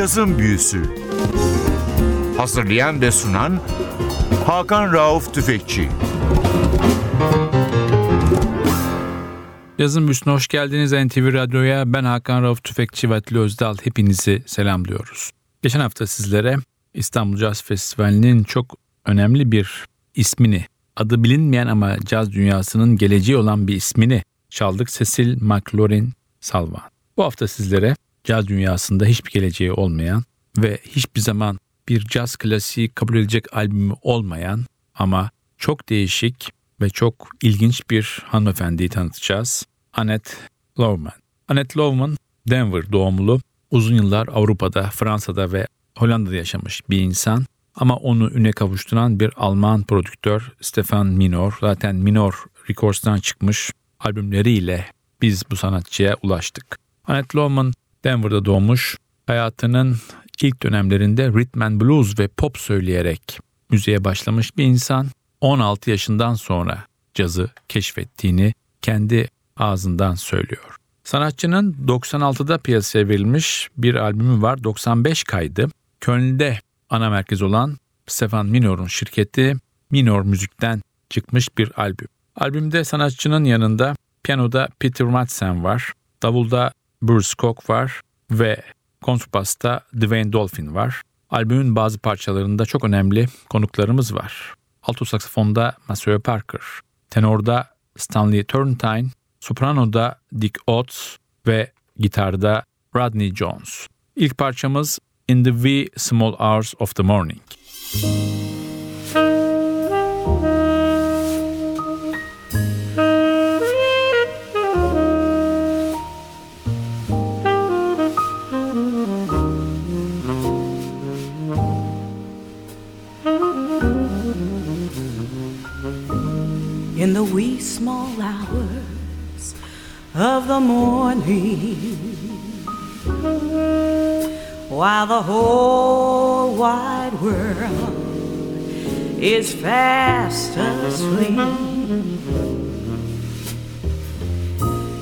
Cazın Büyüsü Hazırlayan ve sunan Hakan Rauf Tüfekçi Yazın Büyüsü'ne hoş geldiniz NTV Radyo'ya. Ben Hakan Rauf Tüfekçi ve Atli Özdal. Hepinizi selamlıyoruz. Geçen hafta sizlere İstanbul Caz Festivali'nin çok önemli bir ismini, adı bilinmeyen ama caz dünyasının geleceği olan bir ismini çaldık. Cecil McLaurin Salvan. Bu hafta sizlere caz dünyasında hiçbir geleceği olmayan ve hiçbir zaman bir caz klasiği kabul edilecek albümü olmayan ama çok değişik ve çok ilginç bir hanımefendiyi tanıtacağız. Annette Lowman. Annette Lowman, Denver doğumlu, uzun yıllar Avrupa'da, Fransa'da ve Hollanda'da yaşamış bir insan. Ama onu üne kavuşturan bir Alman prodüktör Stefan Minor. Zaten Minor Records'tan çıkmış albümleriyle biz bu sanatçıya ulaştık. Annette Lowman Denver'da doğmuş. Hayatının ilk dönemlerinde rhythm and blues ve pop söyleyerek müziğe başlamış bir insan. 16 yaşından sonra cazı keşfettiğini kendi ağzından söylüyor. Sanatçının 96'da piyasaya verilmiş bir albümü var 95 kaydı. Köln'de ana merkez olan Stefan Minor'un şirketi Minor Müzik'ten çıkmış bir albüm. Albümde sanatçının yanında piyanoda Peter Madsen var, davulda Bruce Cook var ve kontrbasta Dwayne Dolphin var. Albümün bazı parçalarında çok önemli konuklarımız var. Alto saksafonda Maceo Parker, tenorda Stanley Turrentine, sopranoda Dick Oates ve gitarda Rodney Jones. İlk parçamız In the Wee Small Hours of the Morning. in the wee small hours of the morning while the whole wide world is fast asleep.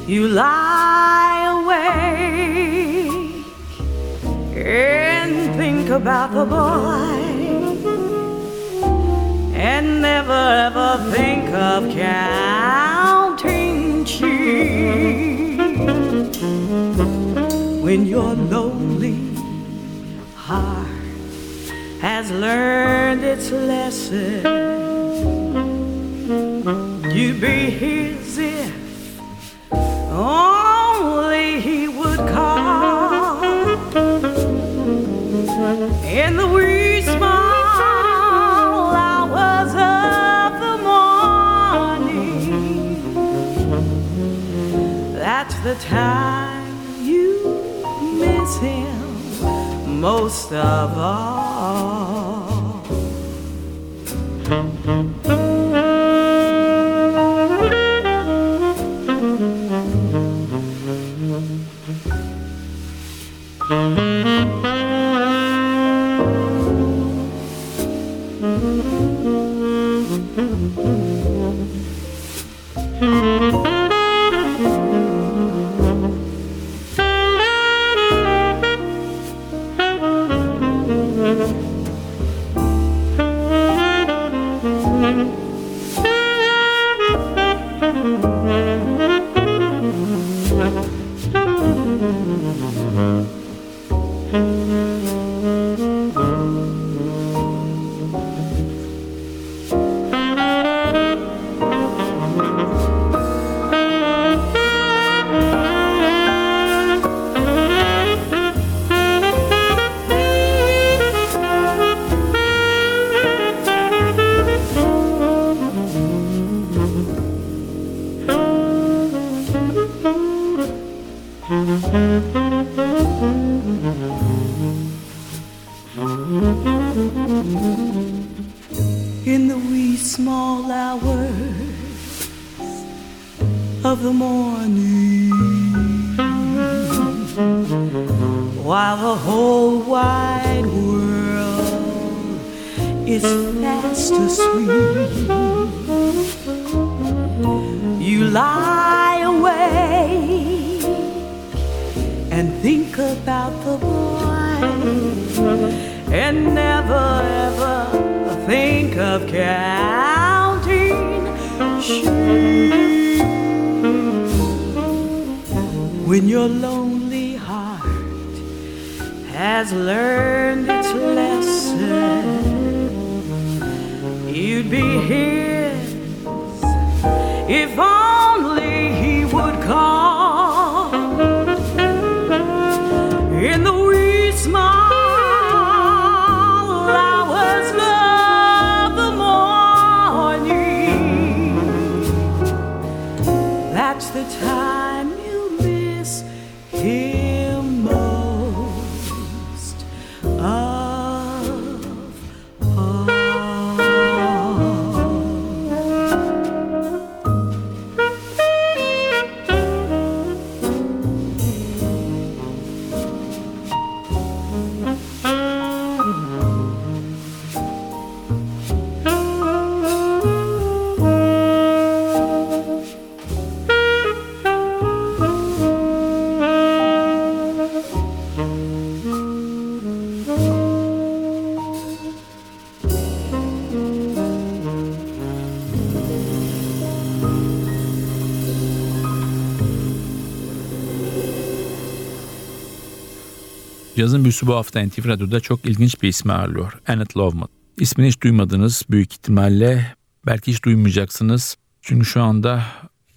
You lie awake and think about the boy and never ever think of counting sheep when your lonely heart has learned its lesson. You'd be his if only he would call in the wee small time you miss him most of all. And never ever think of counting sheep. When your lonely heart has learned its lesson, you'd be his Cazın büyüsü bu hafta NTV Radyo'da çok ilginç bir ismi ağırlıyor. Annette Loveman. İsmini hiç duymadınız büyük ihtimalle. Belki hiç duymayacaksınız. Çünkü şu anda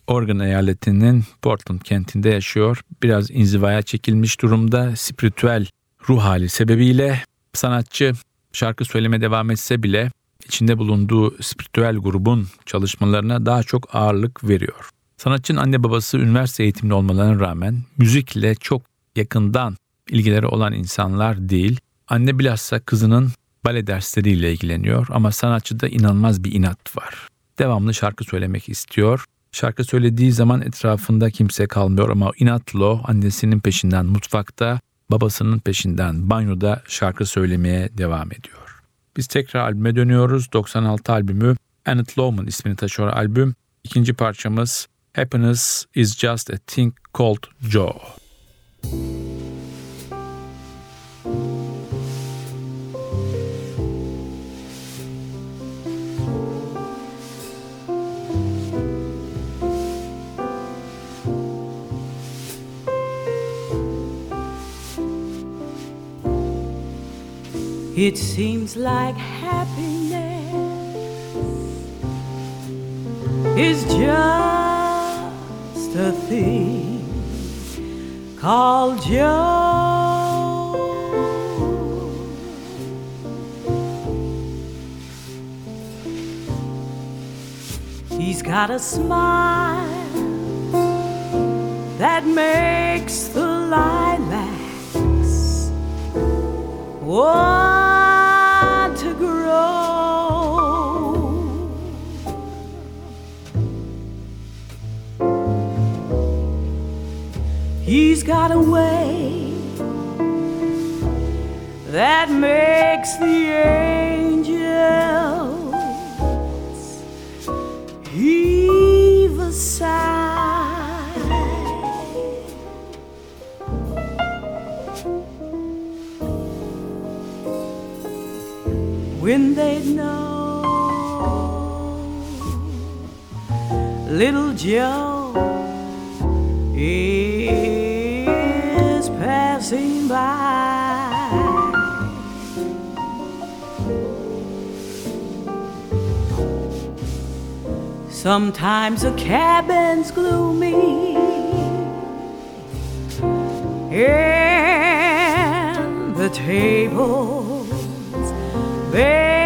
Oregon eyaletinin Portland kentinde yaşıyor. Biraz inzivaya çekilmiş durumda. Spiritüel ruh hali sebebiyle sanatçı şarkı söyleme devam etse bile içinde bulunduğu spiritüel grubun çalışmalarına daha çok ağırlık veriyor. Sanatçının anne babası üniversite eğitimli olmalarına rağmen müzikle çok yakından ilgileri olan insanlar değil. Anne bilhassa kızının bale dersleriyle ilgileniyor ama sanatçıda inanılmaz bir inat var. Devamlı şarkı söylemek istiyor. Şarkı söylediği zaman etrafında kimse kalmıyor ama o inatla o annesinin peşinden mutfakta, babasının peşinden banyoda şarkı söylemeye devam ediyor. Biz tekrar albüme dönüyoruz. 96 albümü Annette Lowman ismini taşıyor albüm. İkinci parçamız Happiness is just a thing called joy. It seems like happiness is just a thing called joy. He's got a smile that makes the lilacs want He's got a way that makes the angels heave a sigh. when they know little Joe is Sometimes a cabin's gloomy and the tables bare.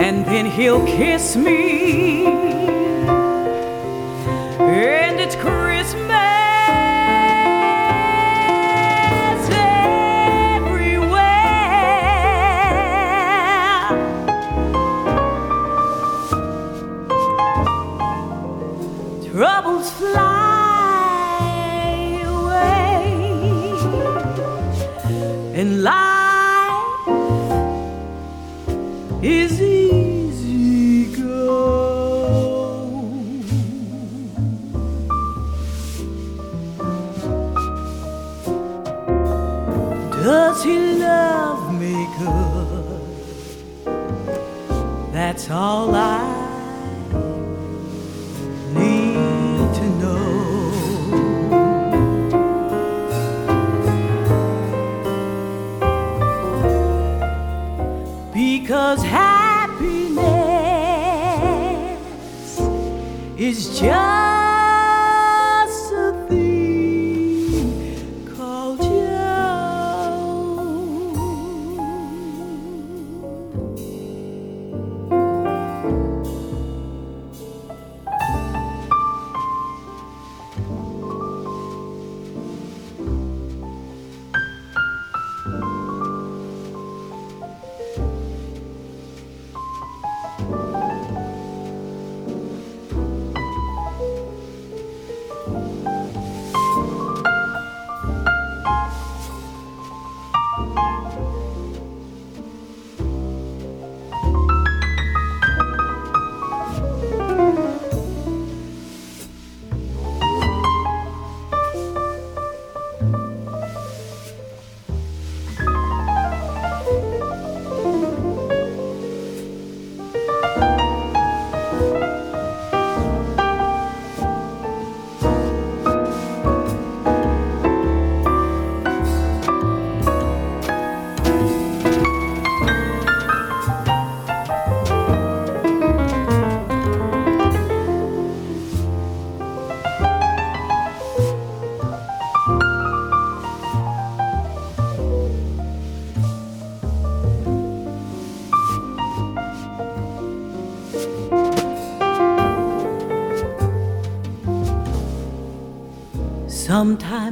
And then he'll kiss me, That's all I need to know. Because happiness is just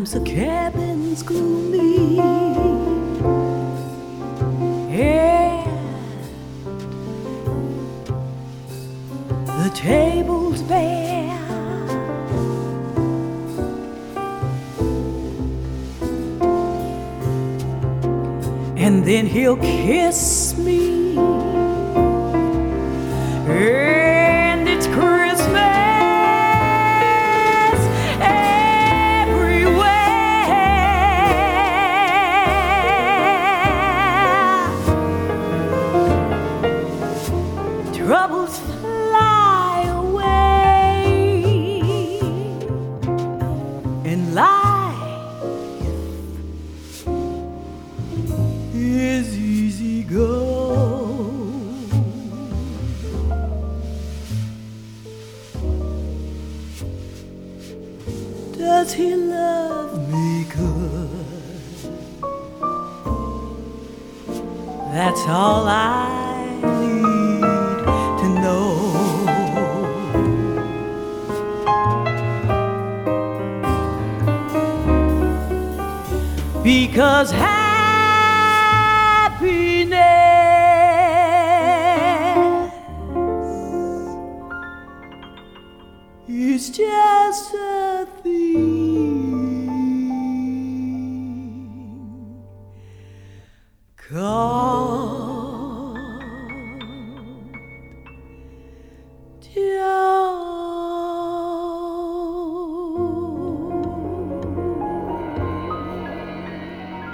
Sometimes the cabin's gloomy. The table's bare. And then he'll kiss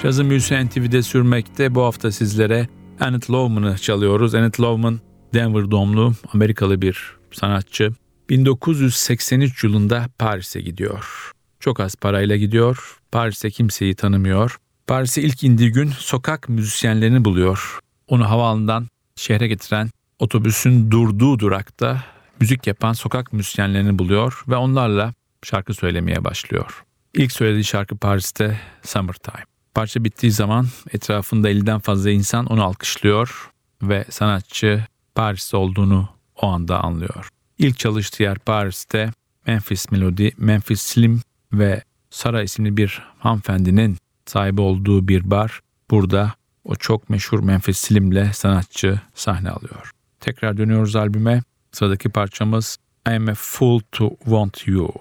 Cazı Müzisyen TV'de sürmekte bu hafta sizlere Annette Lowman'ı çalıyoruz. Annette Lowman Denver doğumlu Amerikalı bir sanatçı. 1983 yılında Paris'e gidiyor. Çok az parayla gidiyor. Paris'te kimseyi tanımıyor. Paris'e ilk indiği gün sokak müzisyenlerini buluyor. Onu havaalanından şehre getiren otobüsün durduğu durakta müzik yapan sokak müzisyenlerini buluyor ve onlarla şarkı söylemeye başlıyor. İlk söylediği şarkı Paris'te Summertime. Parça bittiği zaman etrafında 50'den fazla insan onu alkışlıyor ve sanatçı Paris'te olduğunu o anda anlıyor. İlk çalıştığı yer Paris'te Memphis Melody, Memphis Slim ve Sara isimli bir hanımefendinin sahibi olduğu bir bar. Burada o çok meşhur Memphis Slim'le sanatçı sahne alıyor. Tekrar dönüyoruz albüme. Sıradaki parçamız I am a fool to want you.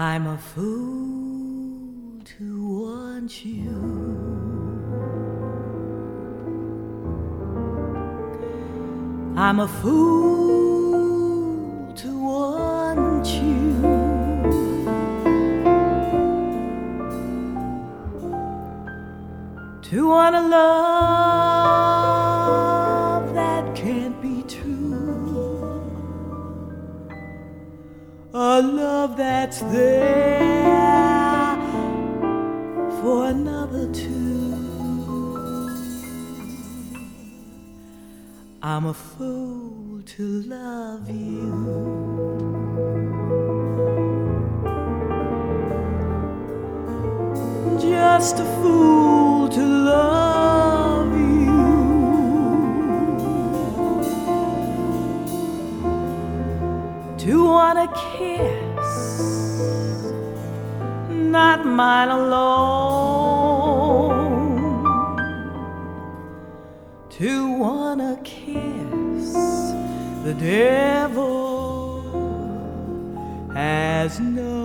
I'm a fool to want you. I'm a fool to want you. To want to love. a love that's there for another two. I'm a fool to love you. just a fool to love you. To wanna not mine alone. To want a kiss the devil has no.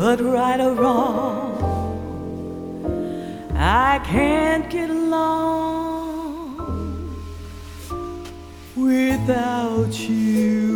But right or wrong, I can't get along without you.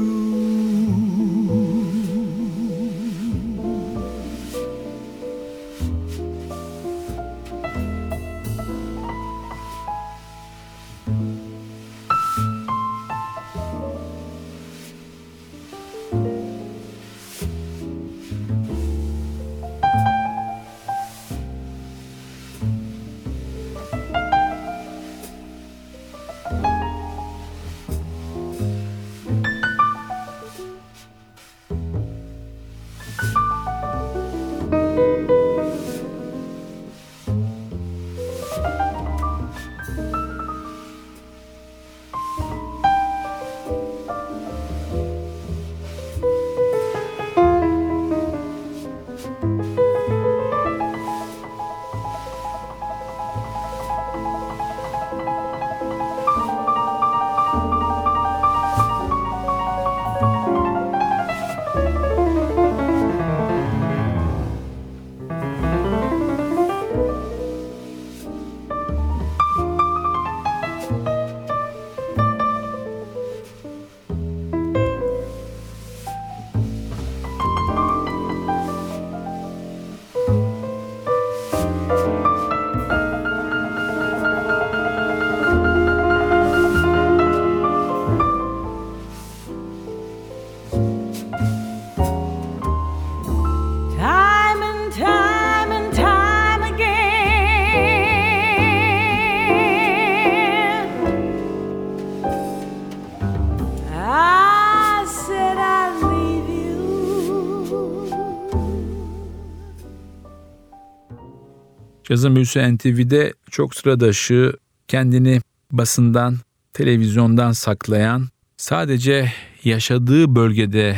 Cazın Büyüsü NTV'de çok sıradışı, kendini basından, televizyondan saklayan, sadece yaşadığı bölgede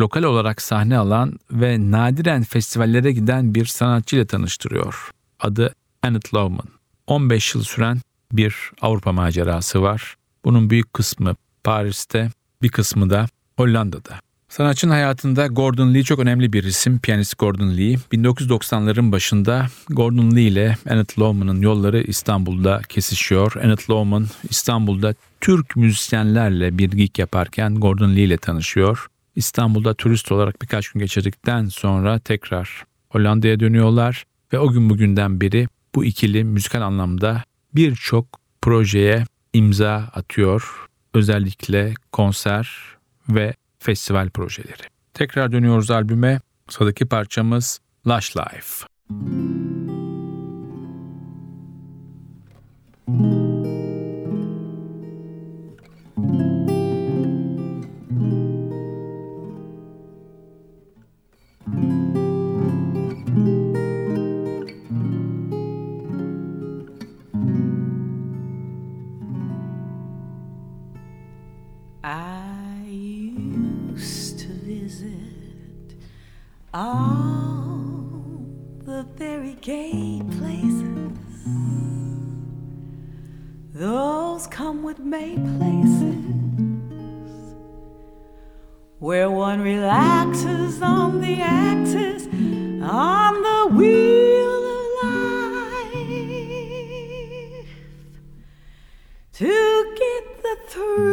lokal olarak sahne alan ve nadiren festivallere giden bir sanatçıyla tanıştırıyor. Adı Annette Lowman. 15 yıl süren bir Avrupa macerası var. Bunun büyük kısmı Paris'te, bir kısmı da Hollanda'da. Sanatçının hayatında Gordon Lee çok önemli bir isim, piyanist Gordon Lee. 1990'ların başında Gordon Lee ile Annette Lowman'ın yolları İstanbul'da kesişiyor. Annette Lowman İstanbul'da Türk müzisyenlerle bir gig yaparken Gordon Lee ile tanışıyor. İstanbul'da turist olarak birkaç gün geçirdikten sonra tekrar Hollanda'ya dönüyorlar ve o gün bugünden beri bu ikili müzikal anlamda birçok projeye imza atıyor. Özellikle konser ve festival projeleri. Tekrar dönüyoruz albüme. Sıradaki parçamız Lush Life. I places where one relaxes on the axis on the wheel of life. To get the thrill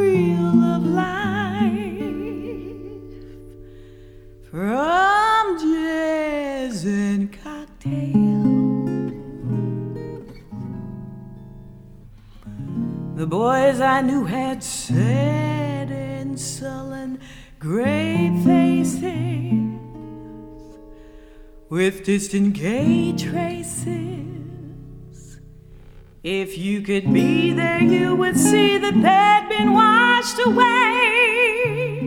Boys I knew had sad and sullen gray faces with distant gay traces. If you could be there, you would see that they'd been washed away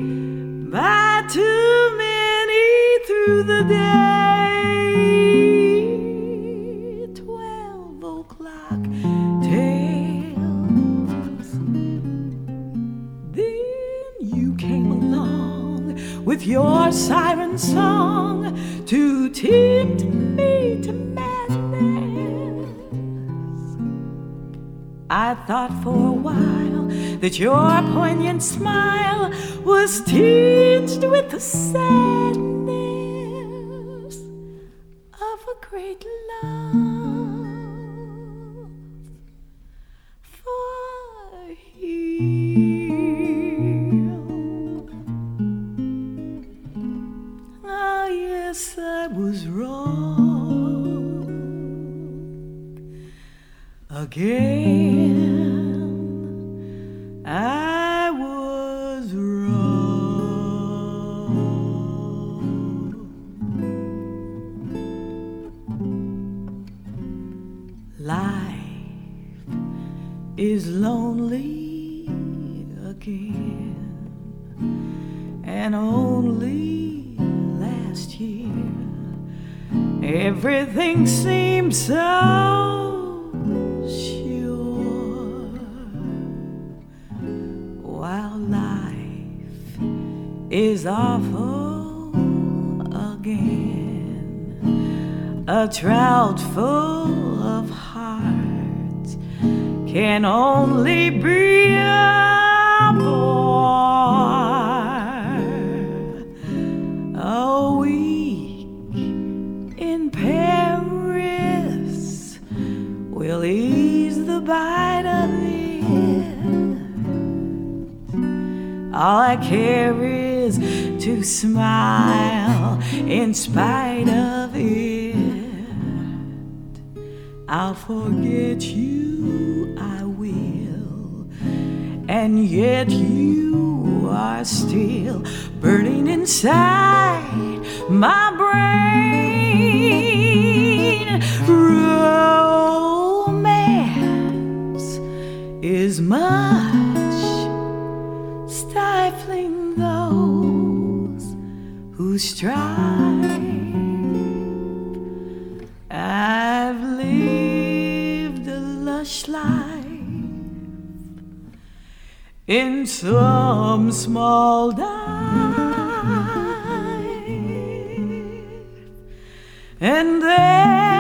by too many through the day. With your siren song to tempt me to madness. I thought for a while that your poignant smile was tinged with the sadness of a great love to smile in spite of it. I'll forget you, I will, and yet you are still burning inside my brain. Romance is much through strife. I've lived a lush life in some small dive, and then.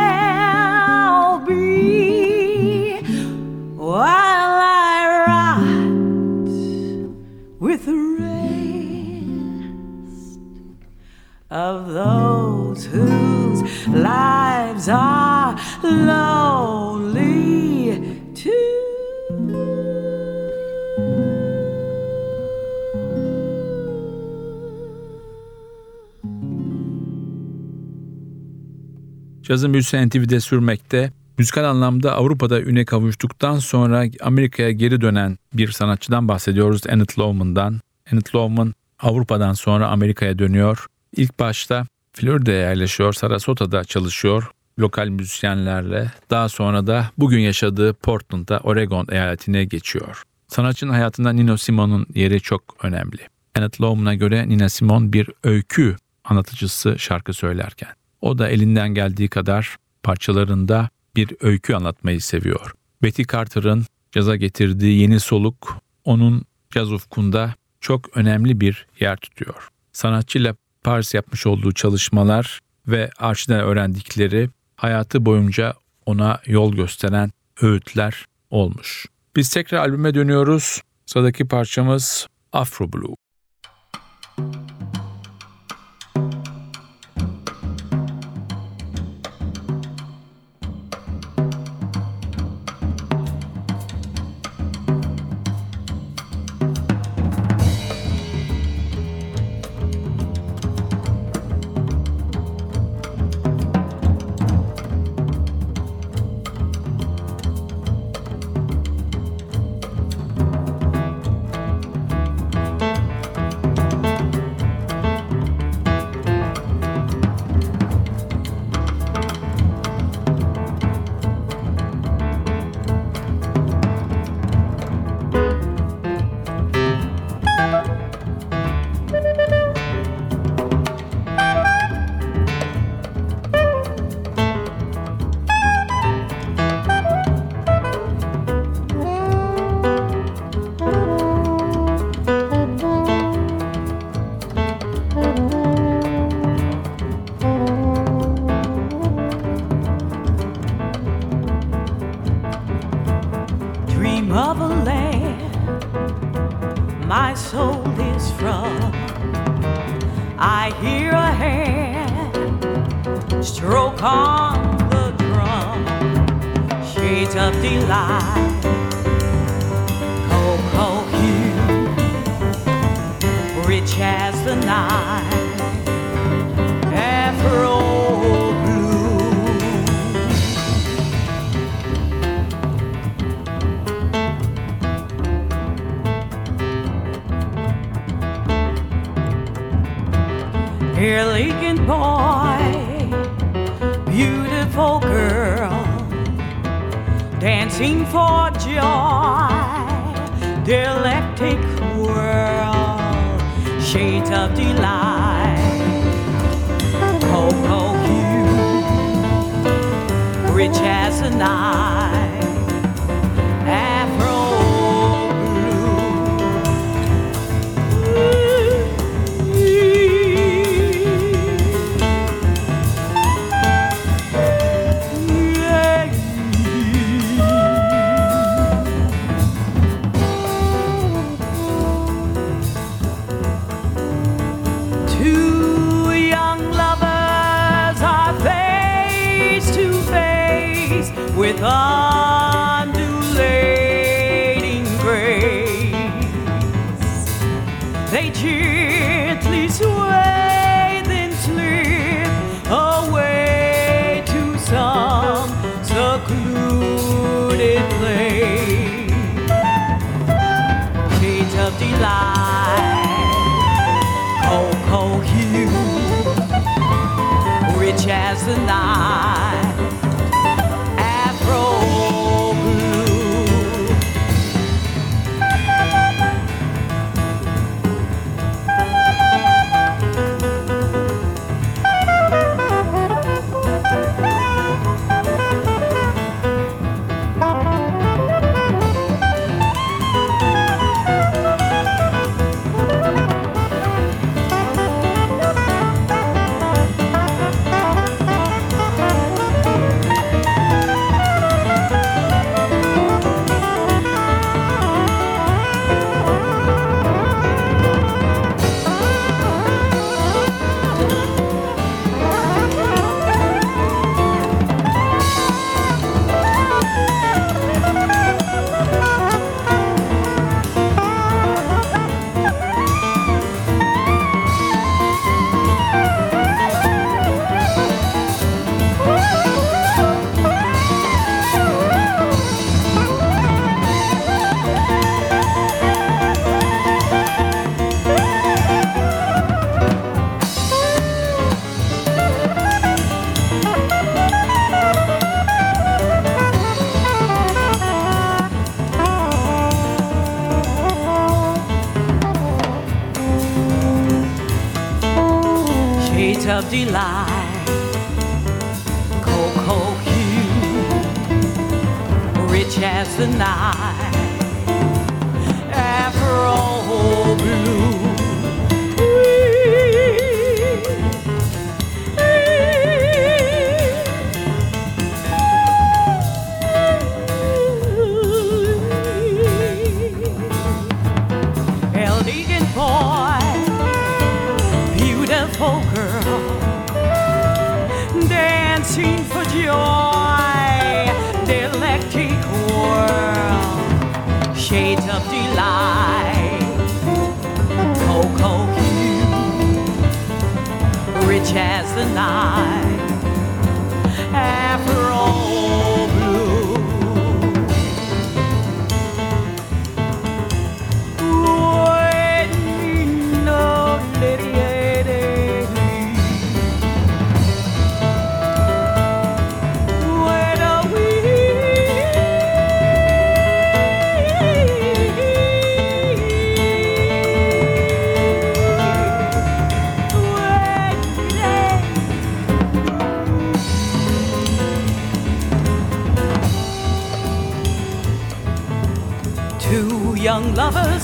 Of those whose lives are lonely too. Cazın büyüsü NTV'de sürmekte. Müzikal anlamda Avrupa'da üne kavuştuktan sonra Amerika'ya geri dönen bir sanatçıdan bahsediyoruz. Enid Loman'dan. Enid Loman Avrupa'dan sonra Amerika'ya dönüyor. İlk başta Florida'ya yerleşiyor, Sarasota'da çalışıyor lokal müzisyenlerle. Daha sonra da bugün yaşadığı Portland'da Oregon eyaletine geçiyor. Sanatçının hayatında Nino Simone'un yeri çok önemli. Enid Loman'a göre Nina Simone bir öykü anlatıcısı şarkı söylerken. O da elinden geldiği kadar parçalarında bir öykü anlatmayı seviyor. Betty Carter'ın caza getirdiği yeni soluk onun caz ufkunda çok önemli bir yer tutuyor. Sanatçıyla Paris yapmış olduğu çalışmalar ve arşivden öğrendikleri hayatı boyunca ona yol gösteren öğütler olmuş. Biz tekrar albüme dönüyoruz. Sıradaki parçamız Afro Blue. dream Lincoln boy, beautiful girl, dancing for joy, dialectic whirl, shades of delight, cocoa hue, rich as the night, as the night, of delight, cocoa hue, rich as the night,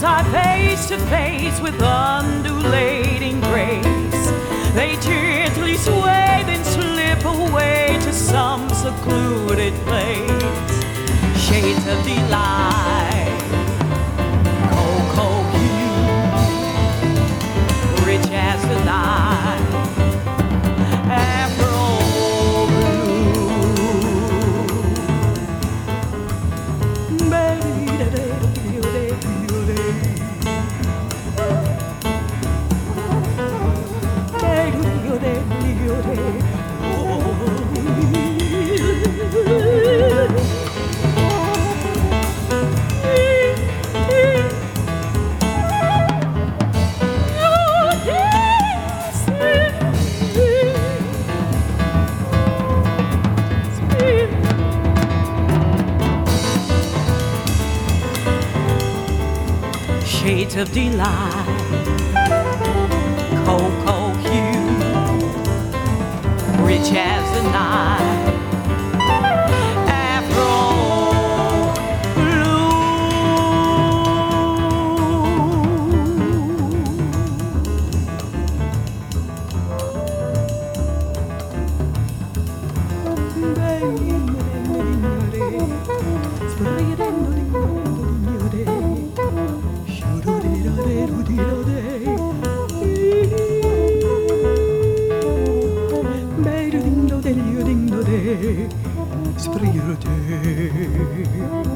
lovers are face to face with undulating grace. They gently sway, then slip away to some secluded place. Shades of delight, cocoa hue, rich as the night. Of delight, cocoa hue, rich as the night. Afro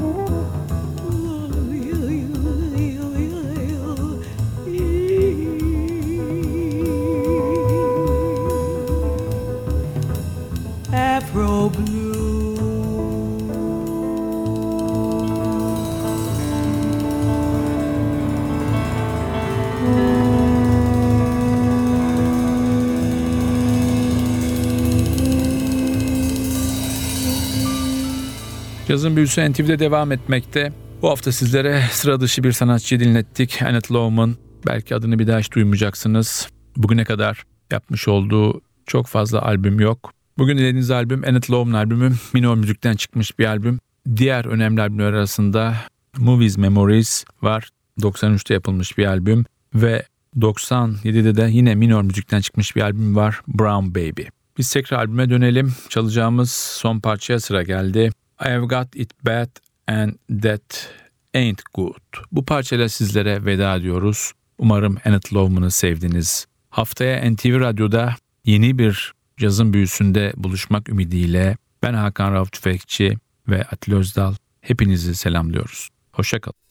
Yazın büyüsü NTV'de devam etmekte. Bu hafta sizlere sıra dışı bir sanatçı dinlettik. Annette Lowman. Belki adını bir daha hiç duymayacaksınız. Bugüne kadar yapmış olduğu çok fazla albüm yok. Bugün dinlediğiniz albüm Annette Lowman albümü. Minor müzikten çıkmış bir albüm. Diğer önemli albümler arasında Movies Memories var. 93'te yapılmış bir albüm. Ve 97'de de yine minor müzikten çıkmış bir albüm var. Brown Baby. Biz tekrar albüme dönelim. Çalacağımız son parçaya sıra geldi. I've got it bad and that ain't good. Bu parçayla sizlere veda ediyoruz. Umarım Annette Lowman'ı sevdiniz. Haftaya NTV Radyo'da yeni bir yazın büyüsünde buluşmak ümidiyle ben Hakan Rauf Tüfekçi ve Atilla Özdal hepinizi selamlıyoruz. Hoşçakalın.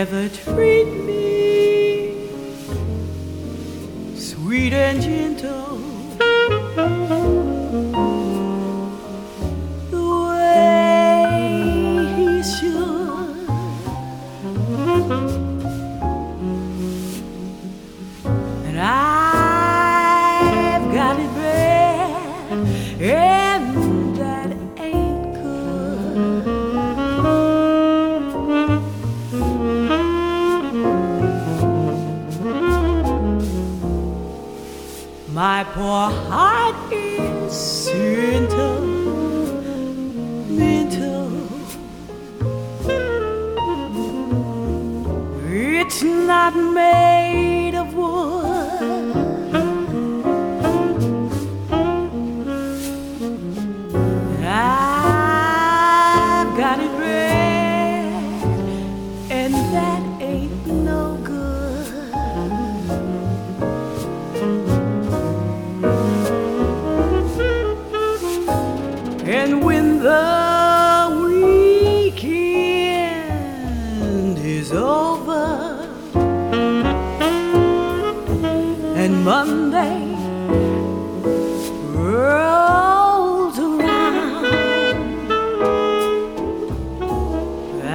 Never treat me sweet and gentle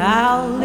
I'll